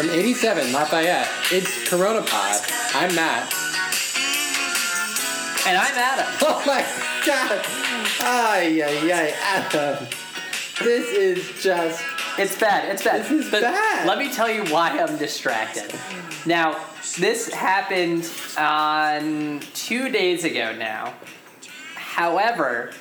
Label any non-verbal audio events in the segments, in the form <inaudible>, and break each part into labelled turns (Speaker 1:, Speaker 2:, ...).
Speaker 1: from 87 Lafayette. It's Corona Pod. I'm Matt.
Speaker 2: And I'm Adam. <laughs>
Speaker 1: Oh my god. Ay, ay, ay, Adam. This is just.
Speaker 2: It's bad. It's bad.
Speaker 1: This is
Speaker 2: but
Speaker 1: bad.
Speaker 2: Let me tell you why I'm distracted. Now, this happened on two days ago now. However,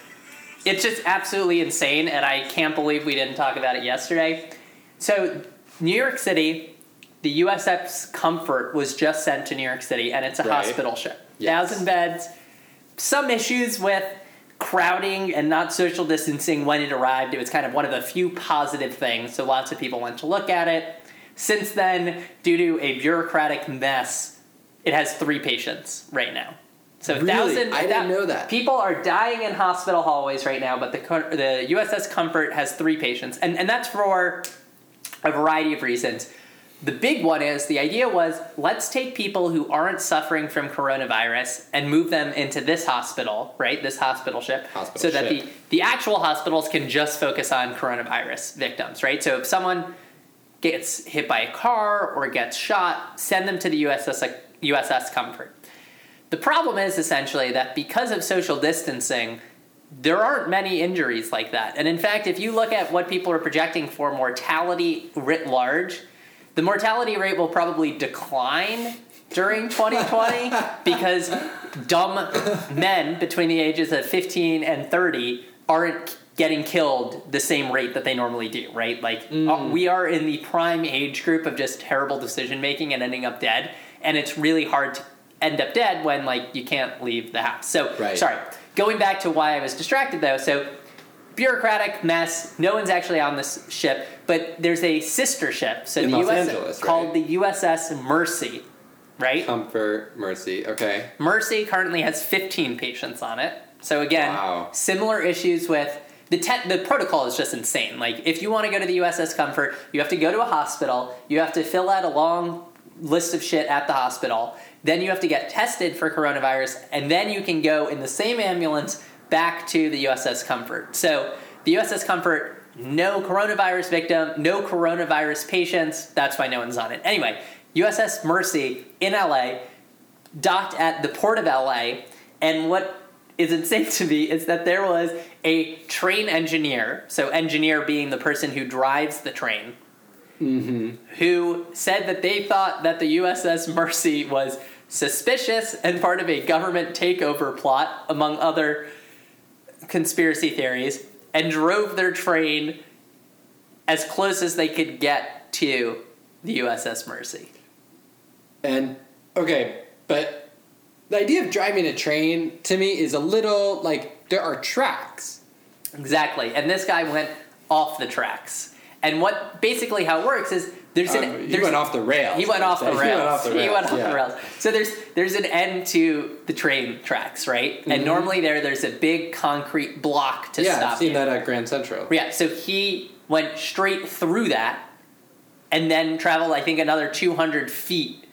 Speaker 2: it's just absolutely insane, and I can't believe we didn't talk about it yesterday. So, New York City, the USS Comfort was just sent to New York City, and it's a
Speaker 1: Right.
Speaker 2: hospital ship.
Speaker 1: Yes.
Speaker 2: Thousand beds. Some issues with crowding and not social distancing when it arrived. It was kind of one of the few positive things, so lots of people went to look at it. Since then, due to a bureaucratic mess, it has three patients right now. So
Speaker 1: Really?
Speaker 2: thousand.
Speaker 1: I didn't know that.
Speaker 2: People are dying in hospital hallways right now, but the the USS Comfort has three patients, and and that's for a variety of reasons. The big one is the idea was let's take people who aren't suffering from coronavirus and move them into this hospital, right? This hospital ship,
Speaker 1: Hospital
Speaker 2: so that the the actual hospitals can just focus on coronavirus victims, right? So if someone gets hit by a car or gets shot, send them to the USS USS Comfort. The problem is essentially that because of social distancing, there aren't many injuries like that. And in fact, if you look at what people are projecting for mortality writ large, the mortality rate will probably decline during 2020 <laughs> because dumb men between the ages of 15 and 30 aren't getting killed the same rate that they normally do, right? Like uh, we are in the prime age group of just terrible decision making and ending up dead, and it's really hard to end up dead when like you can't leave the house. So,
Speaker 1: Right.
Speaker 2: sorry. Going back to why I was distracted though, so bureaucratic mess. No one's actually on this ship, but there's a sister ship. So
Speaker 1: In
Speaker 2: the
Speaker 1: Los
Speaker 2: US
Speaker 1: Angeles,
Speaker 2: called
Speaker 1: right?
Speaker 2: the USS Mercy, right?
Speaker 1: Comfort, mercy. Okay.
Speaker 2: Mercy currently has 15 patients on it. So again,
Speaker 1: Wow.
Speaker 2: similar issues with the te- the protocol is just insane. Like if you want to go to the USS Comfort, you have to go to a hospital. You have to fill out a long list of shit at the hospital. Then you have to get tested for coronavirus, and then you can go in the same ambulance back to the USS Comfort. So the USS Comfort, no coronavirus victim, no coronavirus patients. That's why no one's on it. Anyway, USS Mercy in LA docked at the port of LA, and what is insane to me is that there was a train engineer, so engineer being the person who drives the train, mm-hmm. who said that they thought that the USS Mercy was suspicious and part of a government takeover plot, among other conspiracy theories, and drove their train as close as they could get to the USS Mercy.
Speaker 1: And, okay, but the idea of driving a train to me is a little like there are tracks.
Speaker 2: Exactly. And this guy went off the tracks. And what basically how it works is there's an
Speaker 1: Um, he
Speaker 2: there's,
Speaker 1: went off the rails.
Speaker 2: he went off the rails.
Speaker 1: He went off the rails.
Speaker 2: He went off
Speaker 1: yeah.
Speaker 2: the rails. So there's there's an end to the train tracks, right? And
Speaker 1: Mhm.
Speaker 2: normally there there's a big concrete block to
Speaker 1: Yeah,
Speaker 2: stop
Speaker 1: I've seen
Speaker 2: you.
Speaker 1: that at Grand Central.
Speaker 2: Yeah, so he went straight through that and then traveled, I think, another 200 feet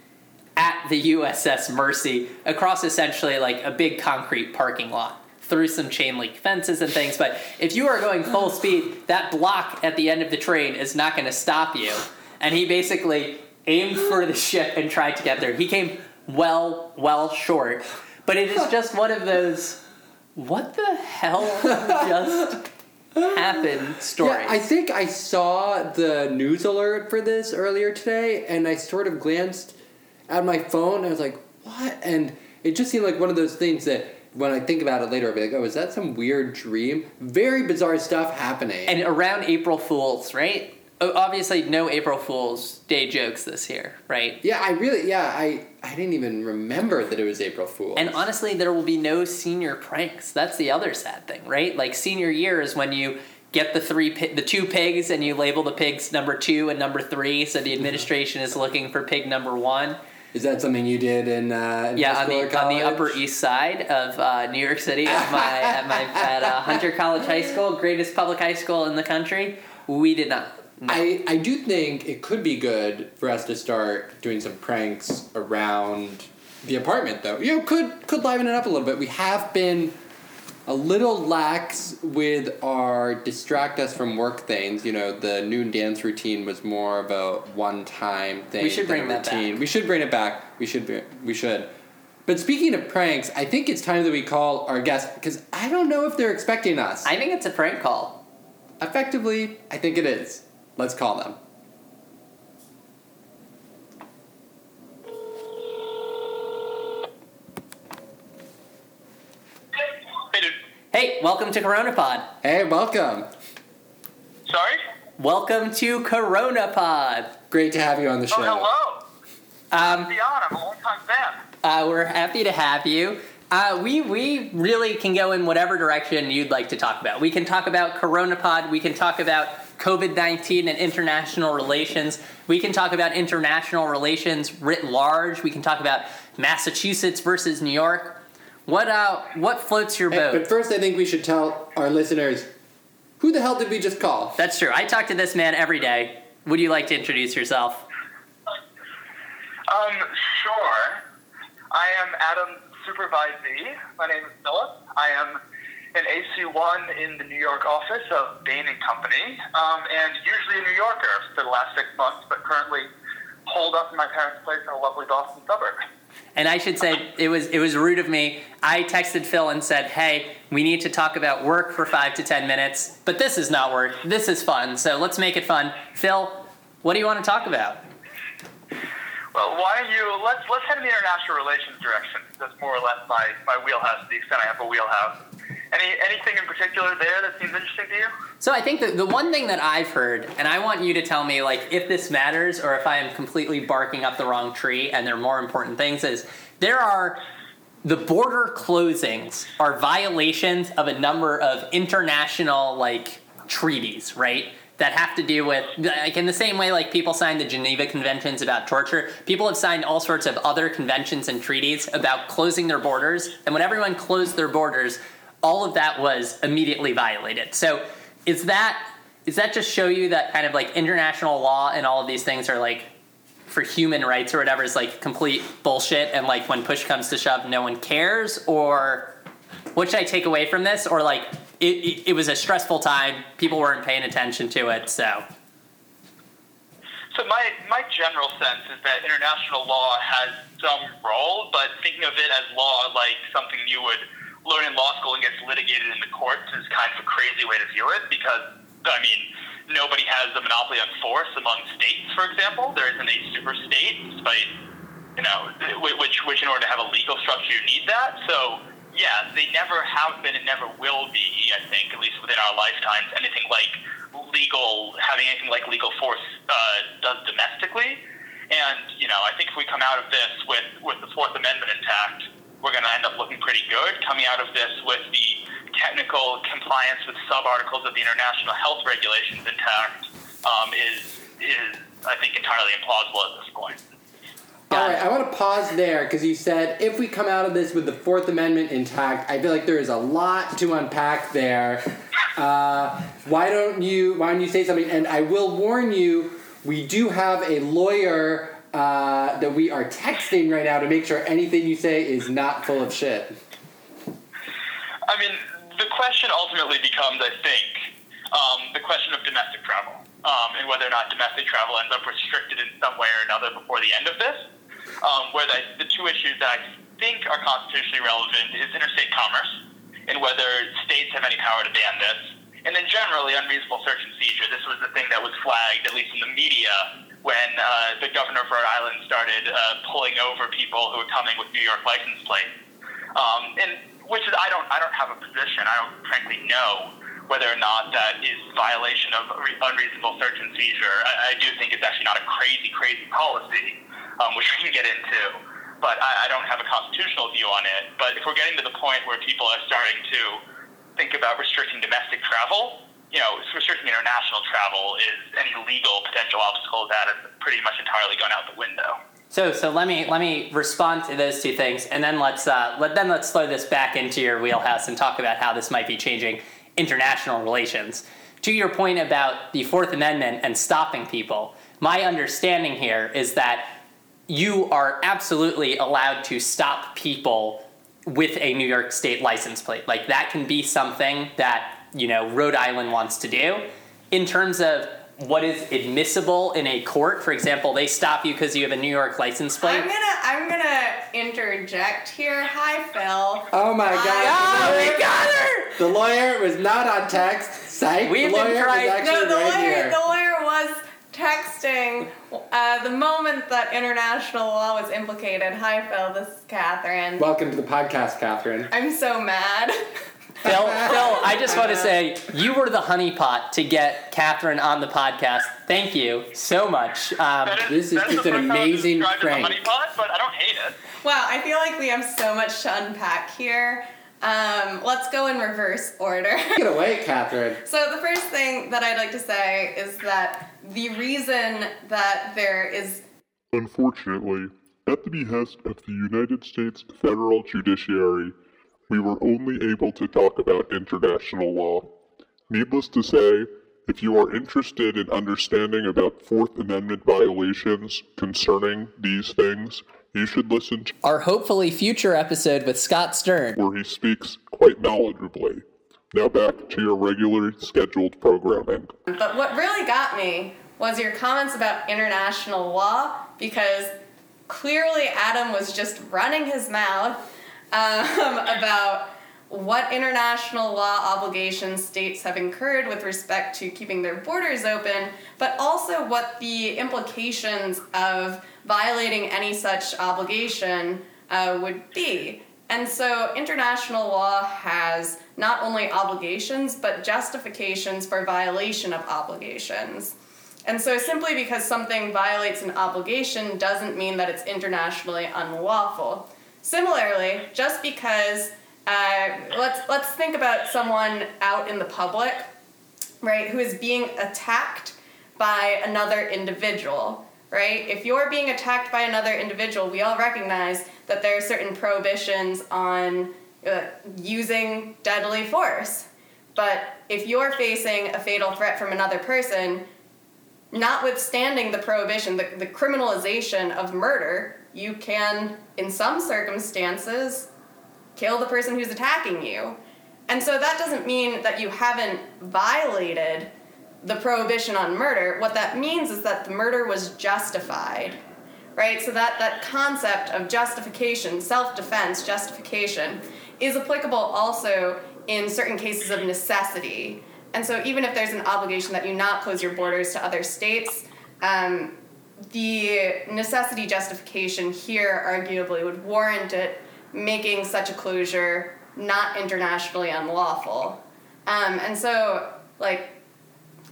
Speaker 2: at the USS Mercy across essentially like a big concrete parking lot through some chain link fences and things. But if you are going full speed, that block at the end of the train is not going to stop you. And he basically aimed for the ship and tried to get there. He came well, well short. But it is just one of those what the hell just happened stories.
Speaker 1: Yeah, I think I saw the news alert for this earlier today, and I sort of glanced at my phone. And I was like, "What?" And it just seemed like one of those things that, when I think about it later, I'll be like, "Oh, is that some weird dream?" Very bizarre stuff happening.
Speaker 2: and around April Fools, right? Obviously, no April Fools Day jokes this year, right?
Speaker 1: yeah, I really, yeah, I, I didn't even remember that it was April Fool's.
Speaker 2: And honestly, there will be no senior pranks. That's the other sad thing, right? Like senior year is when you get the three, the two pigs, and you label the pigs number two and number three. So the mm-hmm. administration is looking for pig number one.
Speaker 1: Is that something you did in, uh, in
Speaker 2: Yeah, on the on the? Upper East Side of uh, New York City, at my at my <laughs> at uh, Hunter College High School, greatest public high school in the country. We did not. No.
Speaker 1: I, I do think it could be good for us to start doing some pranks around the apartment though. You know, could could liven it up a little bit. We have been a little lax with our distract us from work things. You know, the noon dance routine was more of a one-time thing.
Speaker 2: We should bring that back.
Speaker 1: We should bring it back. We should. be- We should. But speaking of pranks, I think it's time that we call our guest because I don't know if they're expecting us.
Speaker 2: I think it's a prank call.
Speaker 1: Effectively, I think it is. Let's call them.
Speaker 3: Hey, dude.
Speaker 2: Hey, welcome to CoronaPod.
Speaker 1: Hey, welcome.
Speaker 3: Sorry?
Speaker 2: Welcome to CoronaPod.
Speaker 1: Great to have you on the show.
Speaker 3: Oh, hello.
Speaker 2: Um,
Speaker 3: Be on. I'm a long time fan.
Speaker 2: uh, we're happy to have you. Uh, we we really can go in whatever direction you'd like to talk about. We can talk about CoronaPod. We can talk about COVID nineteen and international relations. We can talk about international relations writ large. We can talk about Massachusetts versus New York. What uh what floats your boat?
Speaker 1: but first, I think we should tell our listeners who the hell did we just call?
Speaker 2: That's true. I talk to this man every day. Would you like to introduce yourself?
Speaker 3: Um, sure. I am Adam Supervisee. My name is Philip. I am an AC1 in the New York office of Bain and Company, um, and usually a New Yorker for the last six months, but currently holed up in my parents' place in a lovely Boston suburb.
Speaker 2: And I should say it was it was rude of me. I texted Phil and said, "Hey, we need to talk about work for five to ten minutes, but this is not work. This is fun. So let's make it fun." Phil, what do you want to talk about?
Speaker 3: Well, why don't you let's let's head in the international relations direction. That's more or less my, my wheelhouse the extent I have a wheelhouse. Any anything in particular there that seems interesting to you?
Speaker 2: So I think that the one thing that I've heard, and I want you to tell me like if this matters or if I am completely barking up the wrong tree and there are more important things, is there are the border closings are violations of a number of international like treaties, right? That have to do with like in the same way like people signed the Geneva Conventions about torture, people have signed all sorts of other conventions and treaties about closing their borders, and when everyone closed their borders, all of that was immediately violated. So is that does that just show you that kind of like international law and all of these things are like for human rights or whatever is like complete bullshit and like when push comes to shove no one cares? Or what should I take away from this? Or like it, it, it was a stressful time. People weren't paying attention to it so.
Speaker 3: So my my general sense is that international law has some role, but thinking of it as law like something you would learn in law school and gets litigated in the courts is kind of a crazy way to view it because I mean nobody has a monopoly on force among states, for example. There isn't a super state, despite you know which which in order to have a legal structure you need that. So yeah, they never have been and never will be. I think at least within our lifetimes, anything like legal having anything like legal force uh, does domestically. And you know, I think if we come out of this with with the Fourth Amendment intact, we're going to end up looking pretty good. Coming out of this with the technical compliance with sub articles of the international health regulations intact um, is is I think entirely implausible at this point.
Speaker 1: All right, I want to pause there because you said if we come out of this with the Fourth Amendment intact, I feel like there is a lot to unpack there. <laughs> Uh, why don't you Why don't you say something? And I will warn you, we do have a lawyer uh, that we are texting right now to make sure anything you say is not full of shit.
Speaker 3: I mean, the question ultimately becomes, I think, um, the question of domestic travel um, and whether or not domestic travel ends up restricted in some way or another before the end of this. Um, where the, the two issues that I think are constitutionally relevant is interstate commerce and whether states have any power to ban this. And then generally, unreasonable search and seizure. This was the thing that was flagged, at least in the media, when uh, the governor of Rhode Island started uh, pulling over people who were coming with New York license plates. Um, and which is I don't I don't have a position. I don't frankly know whether or not that is violation of unreasonable search and seizure. I, I do think it's actually not a crazy crazy policy, um, which we can get into. But I, I don't have a constitutional view on it. But if we're getting to the point where people are starting to think about restricting domestic travel, you know, restricting international travel is any legal potential obstacle that is pretty much entirely gone out the window.
Speaker 2: So, so let me let me respond to those two things, and then let's uh, let then let's throw this back into your wheelhouse and talk about how this might be changing international relations. To your point about the Fourth Amendment and stopping people, my understanding here is that you are absolutely allowed to stop people with a New York State license plate. Like that can be something that you know Rhode Island wants to do. In terms of what is admissible in a court, for example, they stop you because you have a New York license plate.
Speaker 4: I'm gonna I'm gonna interject here. Hi, Phil.
Speaker 1: Oh my god.
Speaker 2: Oh,
Speaker 1: the
Speaker 2: we
Speaker 1: lawyer-
Speaker 2: got her!
Speaker 1: The lawyer was not on text. Psych.
Speaker 2: We've
Speaker 1: the
Speaker 2: been
Speaker 1: lawyer
Speaker 2: trying-
Speaker 1: was actually
Speaker 4: No, the
Speaker 1: right
Speaker 4: lawyer
Speaker 1: here.
Speaker 4: the lawyer was texting uh, the moment that international law was implicated. Hi, Phil. This is Catherine.
Speaker 1: Welcome to the podcast, Catherine.
Speaker 4: I'm so mad. <laughs>
Speaker 2: Phil, Phil, I just want to say you were the honeypot to get Catherine on the podcast. Thank you so much. Um,
Speaker 3: That
Speaker 1: This is just an
Speaker 3: first time I was
Speaker 1: amazing
Speaker 3: described
Speaker 1: prank.
Speaker 3: honeypot, but I don't hate it.
Speaker 4: Wow, I feel like we have so much to unpack here. Um, let's go in reverse order.
Speaker 1: Get away, Catherine. <laughs>
Speaker 4: So the first thing that I'd like to say is that the reason that there is
Speaker 5: Unfortunately, at the behest of the United States federal judiciary, we were only able to talk about international law. Needless to say, if you are interested in understanding about Fourth Amendment violations concerning these things, you should listen to
Speaker 2: our hopefully future episode with Scott Stern.
Speaker 5: where he speaks quite knowledgeably. Now back to your regularly scheduled programming.
Speaker 4: But what really got me was your comments about international law because clearly Adam was just running his mouth um, <laughs> about what international law obligations states have incurred with respect to keeping their borders open, but also what the implications of violating any such obligation uh, would be. And so international law has not only obligations, but justifications for violation of obligations. And so simply because something violates an obligation doesn't mean that it's internationally unlawful. Similarly, just because uh, let's let's think about someone out in the public, right, who is being attacked by another individual, right? If you're being attacked by another individual, we all recognize that there are certain prohibitions on uh, using deadly force. But if you're facing a fatal threat from another person, notwithstanding the prohibition, the, the criminalization of murder, you can, in some circumstances, kill the person who's attacking you. And so that doesn't mean that you haven't violated the prohibition on murder. What that means is that the murder was justified. Right? So that, that concept of justification, self-defense, justification, is applicable also in certain cases of necessity. And so even if there's an obligation that you not close your borders to other states, um, the necessity justification here arguably would warrant it making such a closure not internationally unlawful. Um, and so, like,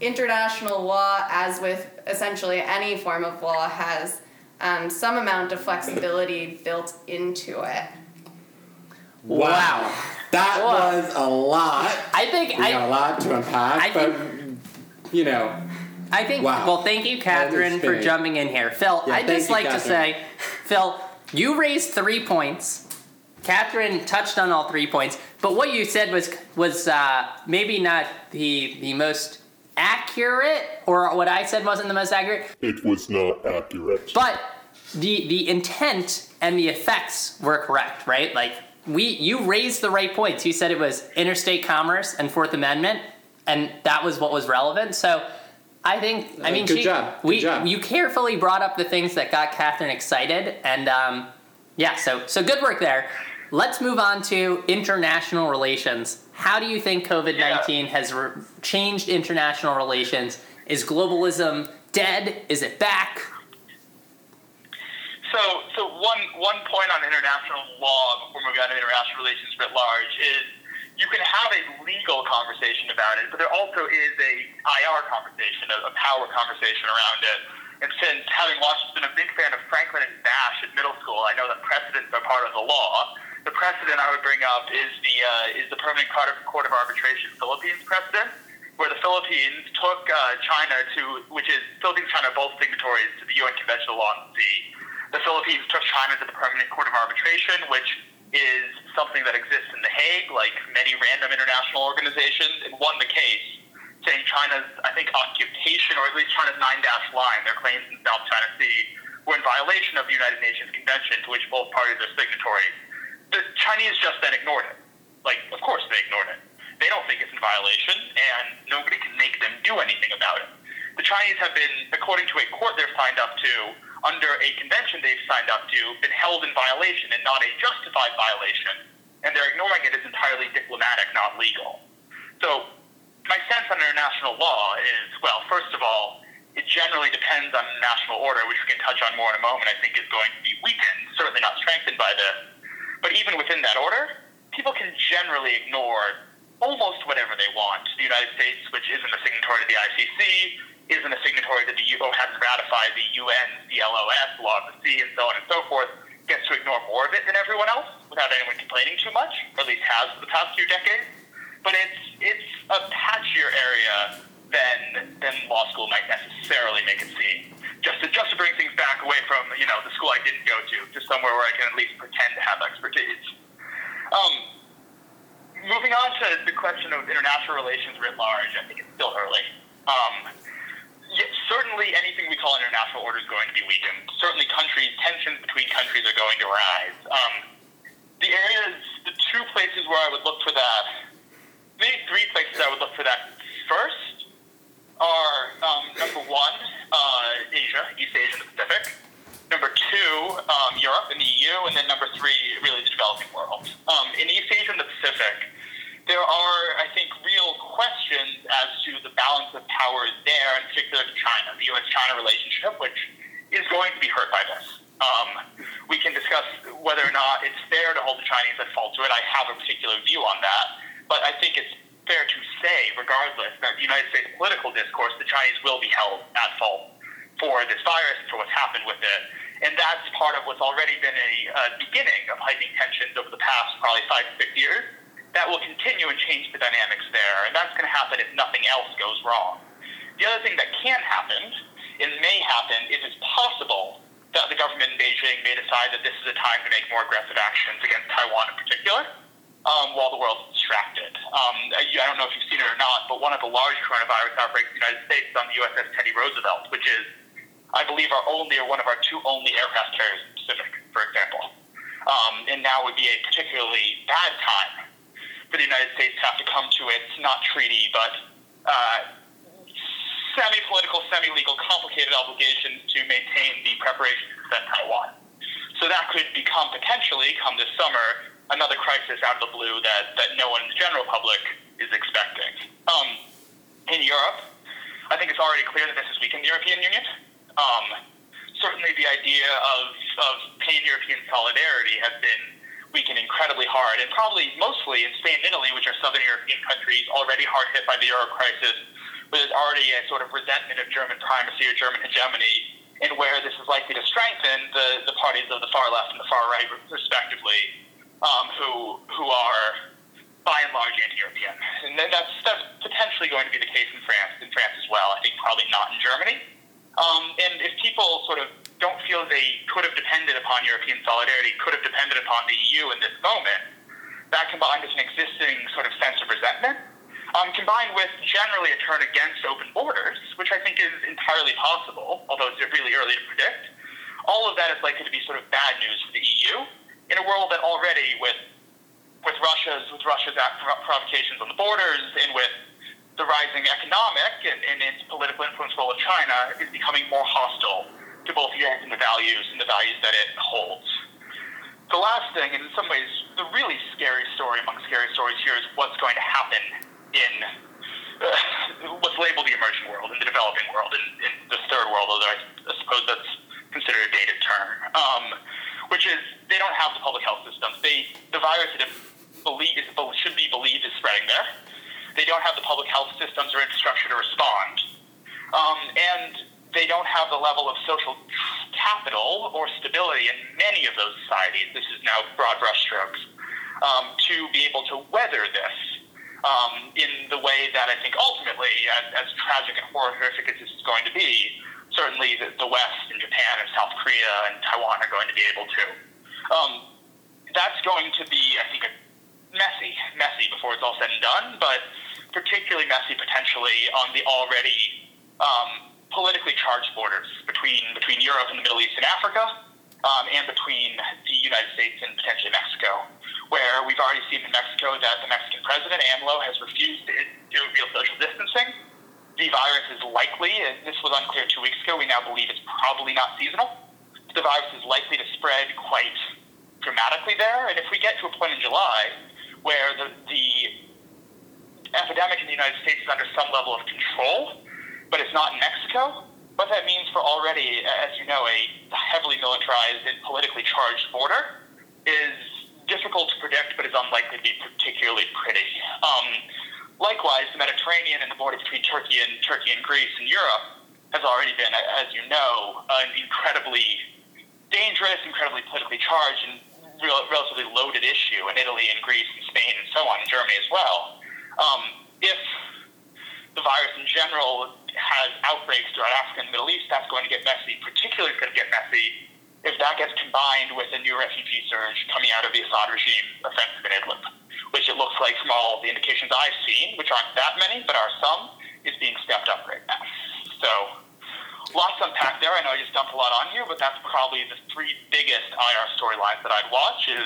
Speaker 4: international law, as with essentially any form of law, has um, some amount of flexibility built into it.
Speaker 2: Wow.
Speaker 1: That
Speaker 2: Wow.
Speaker 1: was a lot.
Speaker 2: I think
Speaker 1: We got a lot to unpack,
Speaker 2: I
Speaker 1: but you know,
Speaker 2: I think.
Speaker 1: Wow.
Speaker 2: Well, thank you, Catherine, for jumping in here. Phil,
Speaker 1: Yeah,
Speaker 2: I'd just
Speaker 1: you,
Speaker 2: like to say, Phil, you raised three points. Catherine touched on all three points, but what you said was was uh, maybe not the the most accurate, or what I said wasn't the most accurate.
Speaker 5: It was not accurate.
Speaker 2: But the the intent and the effects were correct, right? Like we you raised the right points. You said it was interstate commerce and Fourth Amendment, and that was what was relevant. So I think I mean
Speaker 1: good
Speaker 2: she,
Speaker 1: job, good
Speaker 2: we
Speaker 1: job.
Speaker 2: you carefully brought up the things that got Catherine excited, and um, yeah, so so good work there. Let's move on to international relations. How do you think COVID nineteen has re- changed international relations? Is globalism dead? Is it back?
Speaker 3: So, so one one point on international law before moving on to international relations writ large is you can have a legal conversation about it, but there also is a IR conversation, a, a power conversation around it. And since having watched, been a big fan of Franklin and Bash at middle school, I know that precedents are part of the law. The precedent I would bring up is the uh, is the Permanent Court of, Court of Arbitration Philippines precedent, where the Philippines took uh, China to, which is Philippines China both signatories to the UN Convention on the Sea. The Philippines took China to the Permanent Court of Arbitration, which is something that exists in The Hague, like many random international organizations, and won the case, saying China's, I think, occupation, or at least China's nine dash line, their claims in South China Sea, were in violation of the United Nations Convention to which both parties are signatories. The Chinese just then ignored it. Like, of course they ignored it. They don't think it's in violation, and nobody can make them do anything about it. The Chinese have been, according to a court they're signed up to, under a convention they've signed up to, been held in violation and not a justified violation, and they're ignoring it as entirely diplomatic, not legal. So, my sense on international law is, well, first of all, it generally depends on national order, which we can touch on more in a moment, I think is going to be weakened, certainly not strengthened by this. But even within that order, people can generally ignore almost whatever they want. The United States, which isn't a signatory to the ICC, isn't a signatory to the U- hasn't ratified the UN's DLOS, Law of the Sea, and so on and so forth, gets to ignore more of it than everyone else without anyone complaining too much, or at least has for the past few decades. But it's it's a patchier area than than law school might necessarily make it seem. Just to, just to bring things back away from you know the school I didn't go to, to somewhere where I can at least pretend to have expertise. Um, moving on to the question of international relations writ large, I think it's still early. Um, yeah, certainly anything we call international order is going to be weakened. Certainly countries, tensions between countries are going to rise. Um, the areas, the two places where I would look for that, maybe three places I would look for that first are um, number one, uh, Asia, East Asia and the Pacific. Number two, um, Europe and the EU, and then number three, really the developing world. Um, in East Asia and the Pacific, there are, I think, real questions as to the balance of power there, in particular to China, the U.S.-China relationship, which is going to be hurt by this. Um, we can discuss whether or not it's fair to hold the Chinese at fault to it. I have a particular view on that, but I think it's fair to say, regardless, that the United States political discourse, the Chinese will be held at fault for this virus and for what's happened with it. And that's part of what's already been a uh, beginning of heightening tensions over the past probably five to six years that will continue and change the dynamics there. And that's going to happen if nothing else goes wrong. The other thing that can happen, and may happen, is it's possible that the government in Beijing may decide that this is a time to make more aggressive actions against Taiwan in particular, um, while the world's distracted. Um, I don't know if you've seen it or not, but one of the large coronavirus outbreaks in the United States is on the USS Teddy Roosevelt, which is, I believe, our only or one of our two only aircraft carriers in the Pacific, for example. Um, and now would be a particularly bad time for the United States have to come to its not treaty but uh, semi-political, semi-legal, complicated obligations to maintain the preparation to defend Taiwan. So that could become potentially, come this summer, another crisis out of the blue that, that no one in the general public is expecting. Um, in Europe, I think it's already clear that this has weakened the European Union. Um, certainly the idea of, of pan-European solidarity has been weakened incredibly hard, and probably mostly in Spain and Italy, which are southern European countries already hard hit by the euro crisis, where there's already a sort of resentment of German primacy or German hegemony, and where this is likely to strengthen the, the parties of the far left and the far right, respectively, um, who who are by and large anti-European, and that's that's potentially going to be the case in France, in France as well. I think probably not in Germany. Um, and if people sort of don't feel they could have depended upon European solidarity, could have depended upon the EU in this moment, that combined with an existing sort of sense of resentment, um, combined with generally a turn against open borders, which I think is entirely possible, although it's really early to predict, all of that is likely to be sort of bad news for the EU in a world that already, with with Russia's with Russia's provocations on the borders and with the rising economic and, and its political influence role of China is becoming more hostile to both Europe and the values and the values that it holds. The last thing, and in some ways the really scary story among scary stories here, is what's going to happen in uh, what's labeled the emerging world, in the developing world, in, in the third world, although I, I suppose that's considered a dated term, um, which is they don't have the public health systems. They the virus that believe, is, should be believed is spreading there. They don't have the public health systems or infrastructure to respond. Um, and they don't have the level of social capital or stability in many of those societies. This is now broad brushstrokes um, to be able to weather this um, in the way that I think ultimately, as, as tragic and horrific as this is going to be, certainly the, the West and Japan and South Korea and Taiwan are going to be able to. Um, that's going to be, I think, messy, messy before it's all said and done, but particularly messy potentially on the already um, politically charged borders between between Europe and the Middle East and Africa, um, and between the United States and potentially Mexico, where we've already seen in Mexico that the Mexican president, AMLO, has refused to do real social distancing. The virus is likely, this was unclear two weeks ago, we now believe it's probably not seasonal. The virus is likely to spread quite dramatically there, and if we get to a point in July where the, the epidemic in the United States is under some level of control, but it's not in Mexico, what that means for already, as you know, a heavily militarized and politically charged border is difficult to predict, but is unlikely to be particularly pretty. Um, likewise, the Mediterranean and the border between Turkey and Turkey and Greece and Europe has already been, as you know, an incredibly dangerous, incredibly politically charged, and real, relatively loaded issue in Italy and Greece and Spain and so on, and Germany as well. Um, if the virus in general has outbreaks throughout Africa and the Middle East, that's going to get messy. Particularly, it's going to get messy if that gets combined with a new refugee surge coming out of the Assad regime offensive in Idlib, which it looks like from all the indications I've seen, which aren't that many, but are some, is being stepped up right now. So lots to unpack there. I know I just dumped a lot on you, but that's probably the three biggest IR storylines that I'd watch is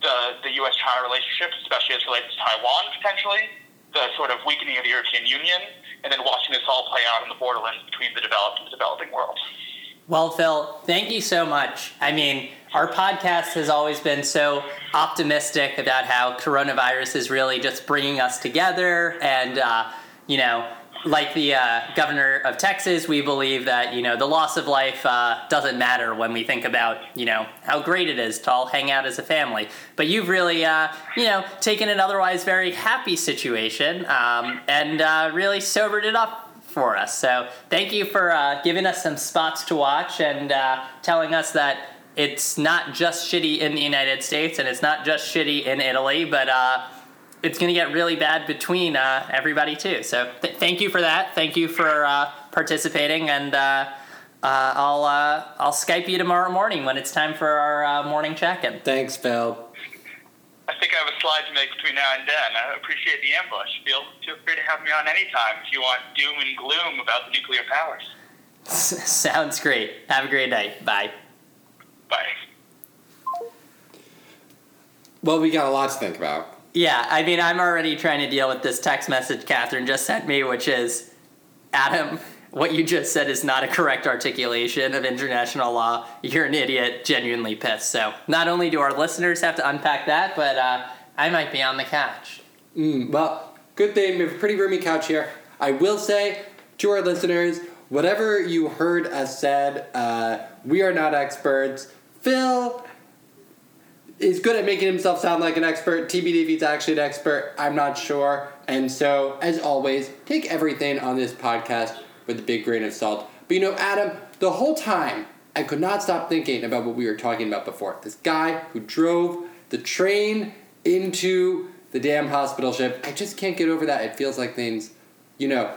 Speaker 3: the, the U.S.-China relationship, especially as it relates to Taiwan potentially, the sort of weakening of the European Union, and then watching this all play out in the borderlands between the developed and the developing world.
Speaker 2: Well, Phil, thank you so much. I mean, our podcast has always been so optimistic about how coronavirus is really just bringing us together. And, uh, you know, like the uh, governor of Texas, we believe that, you know, the loss of life uh, doesn't matter when we think about, you know, how great it is to all hang out as a family. But you've really, uh, you know, taken an otherwise very happy situation um, and uh, really sobered it up for us. So thank you for uh, giving us some spots to watch and uh, telling us that it's not just shitty in the United States and it's not just shitty in Italy, but it's going to get really bad between uh, everybody too. So th- thank you for that. Thank you for uh, participating, and uh, I'll I'll Skype you tomorrow morning when it's time for our morning check-in.
Speaker 1: Thanks, Phil.
Speaker 3: I think I have a slide to make between now and then. I appreciate the ambush. Feel, feel free to have me on anytime if you want doom and gloom about the nuclear powers. <laughs>
Speaker 2: Sounds great. Have a great night. Bye.
Speaker 3: Bye.
Speaker 1: Well, we got a lot to think about.
Speaker 2: Yeah, I mean, I'm already trying to deal with this text message Catherine just sent me, which is Adam, what you just said is not a correct articulation of international law. You're an idiot, genuinely pissed. So not only do our listeners have to unpack that, but uh, I might be on the couch.
Speaker 1: Mm, well, good thing we have a pretty roomy couch here. I will say to our listeners, whatever you heard us said, uh, we are not experts. Phil is good at making himself sound like an expert. TBD if he's actually an expert, I'm not sure. And so, as always, take everything on this podcast with a big grain of salt. But you know, Adam, the whole time I could not stop thinking about what we were talking about before. This guy who drove the train into the damn hospital ship. I just can't get over that. It feels like things, you know,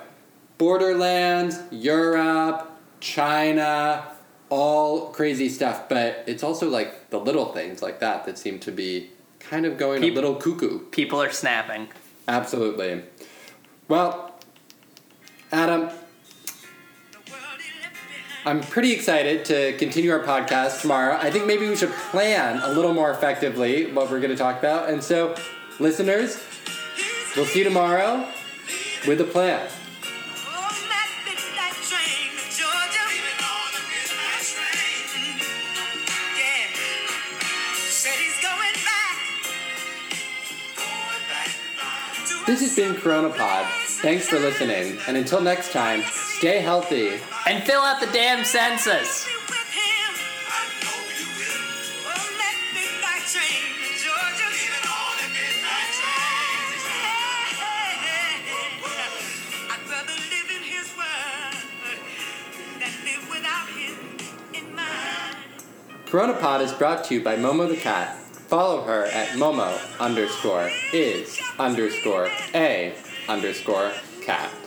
Speaker 1: borderlands, Europe, China, all crazy stuff. But it's also like the little things like that that seem to be kind of going
Speaker 2: People-
Speaker 1: a little cuckoo.
Speaker 2: People are snapping.
Speaker 1: Absolutely. Well, Adam, I'm pretty excited to continue our podcast tomorrow. I think maybe we should plan a little more effectively what we're going to talk about. And so, listeners, we'll see you tomorrow with a plan. This has been Corona Pod. Thanks for listening. And until next time, stay healthy.
Speaker 2: And fill out the damn census.
Speaker 1: Coronapod is brought to you by Momo the Cat. Follow her at Momo underscore is underscore a underscore cat.